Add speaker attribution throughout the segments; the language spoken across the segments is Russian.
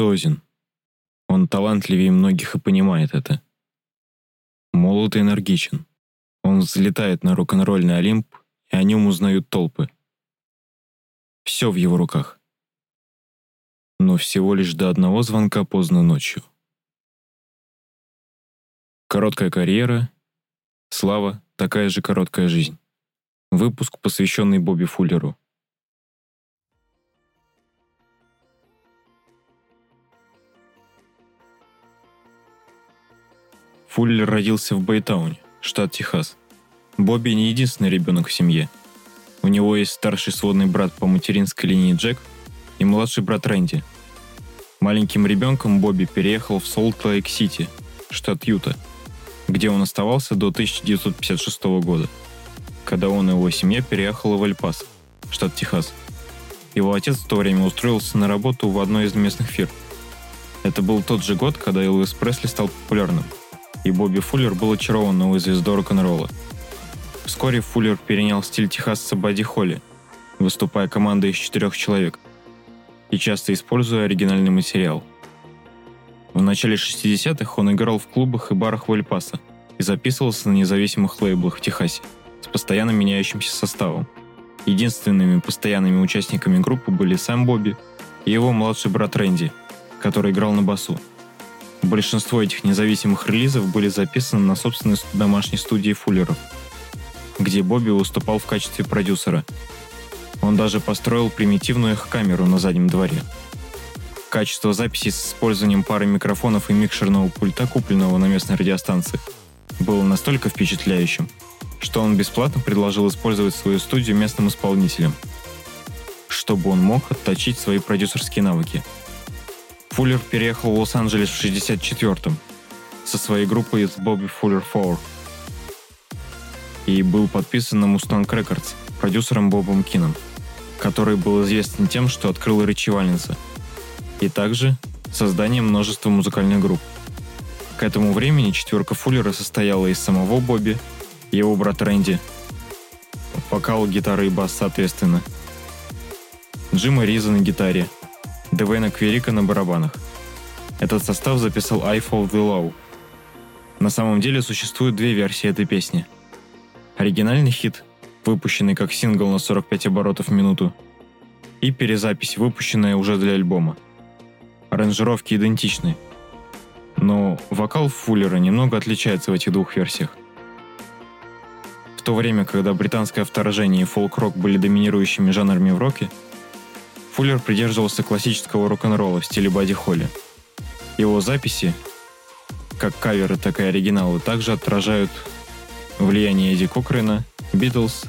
Speaker 1: амбициозен. Он талантливее многих и понимает это. Молод и энергичен. Он взлетает на рок-н-ролльный Олимп, и о нем узнают толпы. Все в его руках. Но всего лишь до одного звонка поздно ночью. Короткая карьера, слава, такая же короткая жизнь. Выпуск, посвященный Бобби Фуллеру. Фуллер родился в Бейтауне, штат Техас. Бобби не единственный ребенок в семье. У него есть старший сводный брат по материнской линии Джек и младший брат Рэнди. Маленьким ребенком Бобби переехал в Солт-Лейк-Сити, штат Юта, где он оставался до 1956 года, когда он и его семья переехала в Эль-Пас, штат Техас. Его отец в то время устроился на работу в одной из местных фирм. Это был тот же год, когда Элвис Пресли стал популярным – и Бобби Фуллер был очарован новой звездой рок-н-ролла. Вскоре Фуллер перенял стиль техасца Бадди Холли, выступая командой из четырех человек, и часто используя оригинальный материал. В начале 60-х он играл в клубах и барах в Эль-Пасо и записывался на независимых лейблах в Техасе с постоянно меняющимся составом. Единственными постоянными участниками группы были сам Бобби и его младший брат Рэнди, который играл на басу – Большинство этих независимых релизов были записаны на собственной домашней студии Фуллеров, где Бобби выступал в качестве продюсера. Он даже построил примитивную эхо-камеру на заднем дворе. Качество записи с использованием пары микрофонов и микшерного пульта, купленного на местной радиостанции, было настолько впечатляющим, что он бесплатно предложил использовать свою студию местным исполнителям, чтобы он мог отточить свои продюсерские навыки – Фуллер переехал в Лос-Анджелес в 64-м со своей группой из Bobby Fuller 4 и был подписан на Mustang Records продюсером Бобом Кином, который был известен тем, что открыл Ричи Валенса, и также созданием множества музыкальных групп. К этому времени четверка Фуллера состояла из самого Бобби, его брата Рэнди, вокал, гитары и бас соответственно, Джима Риза на гитаре – Девена Кверика на барабанах. Этот состав записал I Fall the Low. На самом деле существует две версии этой песни. Оригинальный хит, выпущенный как сингл на 45 оборотов в минуту, и перезапись, выпущенная уже для альбома. Аранжировки идентичны, но вокал Фуллера немного отличается в этих двух версиях. В то время, когда британское вторжение и фолк-рок были доминирующими жанрами в роке, Фуллер придерживался классического рок-н-ролла в стиле Бадди Холли. Его записи, как каверы, так и оригиналы, также отражают влияние Эдди Кокрена, Битлз,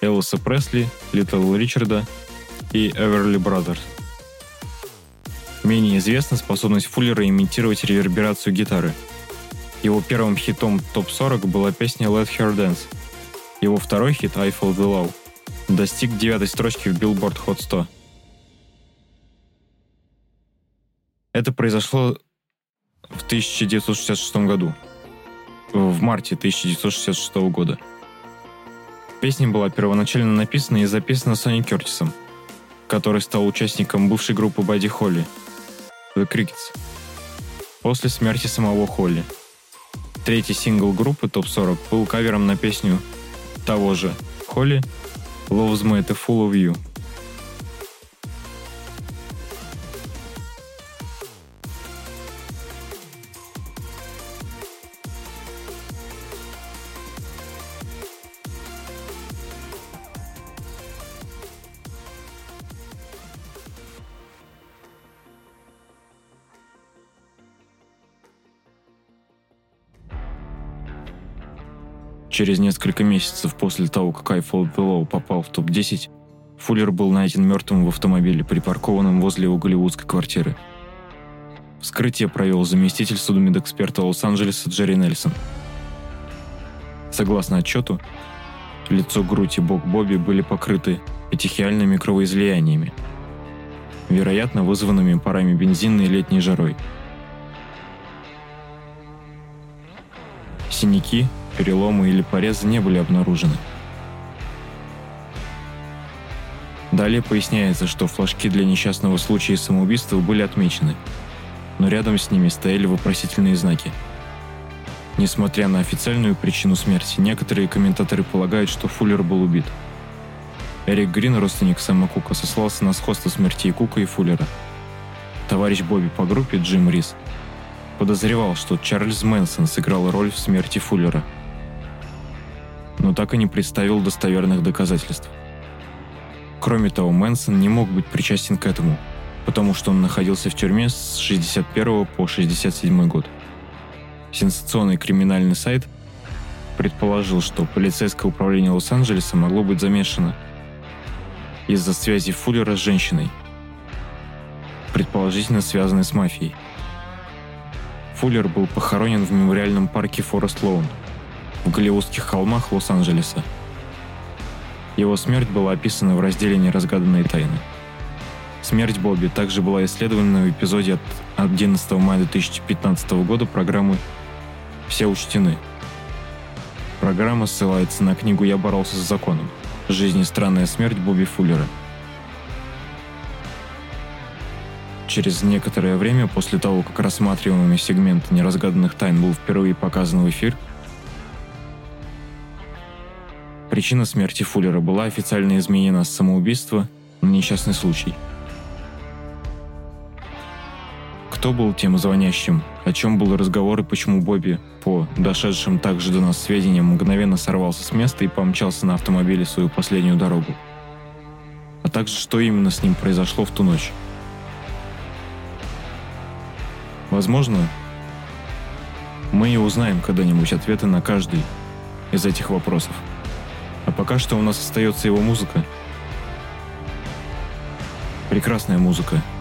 Speaker 1: Элвиса Пресли, Литл Ричарда и Эверли Бразерс. Менее известна способность Фуллера имитировать реверберацию гитары. Его первым хитом топ-40 была песня Let Her Dance. Его второй хит I Fall the Low достиг девятой строчки в Billboard Hot 100. Это произошло в 1966 году, в марте 1966 года. Песня была первоначально написана и записана Сонни Кертисом, который стал участником бывшей группы Бадди Холли, The Crickets, после смерти самого Холли. Третий сингл группы Топ 40 был кавером на песню того же Холли «Loves Me a Full of You», Через несколько месяцев после того, как I Fall Below попал в топ-10, Фуллер был найден мертвым в автомобиле, припаркованном возле его голливудской квартиры. Вскрытие провел заместитель судмедэксперта Лос-Анджелеса Джерри Нельсон. Согласно отчету, лицо, грудь и бок Бобби были покрыты петихиальными кровоизлияниями, вероятно, вызванными парами бензина и летней жарой. Синяки переломы или порезы не были обнаружены. Далее поясняется, что флажки для несчастного случая самоубийства были отмечены, но рядом с ними стояли вопросительные знаки. Несмотря на официальную причину смерти, некоторые комментаторы полагают, что Фуллер был убит. Эрик Грин, родственник Сэма Кука, сослался на сходство смертей Кука и Фуллера. Товарищ Бобби по группе Джим Рис подозревал, что Чарльз Мэнсон сыграл роль в смерти Фуллера, но так и не представил достоверных доказательств. Кроме того, Мэнсон не мог быть причастен к этому, потому что он находился в тюрьме с 61 по 67 год. Сенсационный криминальный сайт предположил, что полицейское управление Лос-Анджелеса могло быть замешано из-за связи Фуллера с женщиной, предположительно связанной с мафией. Фуллер был похоронен в мемориальном парке Форест Лоун в Голливудских холмах Лос-Анджелеса – его смерть была описана в разделе «Неразгаданные тайны». Смерть Бобби также была исследована в эпизоде от 11 мая 2015 года программы «Все учтены». Программа ссылается на книгу «Я боролся с законом. Жизнь и странная смерть Бобби Фуллера». Через некоторое время после того, как рассматриваемый сегмент неразгаданных тайн был впервые показан в эфир, Причина смерти Фуллера была официально изменена с самоубийства на несчастный случай. Кто был тем звонящим? О чем был разговор и почему Бобби, по дошедшим также до нас сведениям, мгновенно сорвался с места и помчался на автомобиле свою последнюю дорогу? А также, что именно с ним произошло в ту ночь? Возможно, мы и узнаем когда-нибудь ответы на каждый из этих вопросов. Пока что у нас остается его музыка. Прекрасная музыка –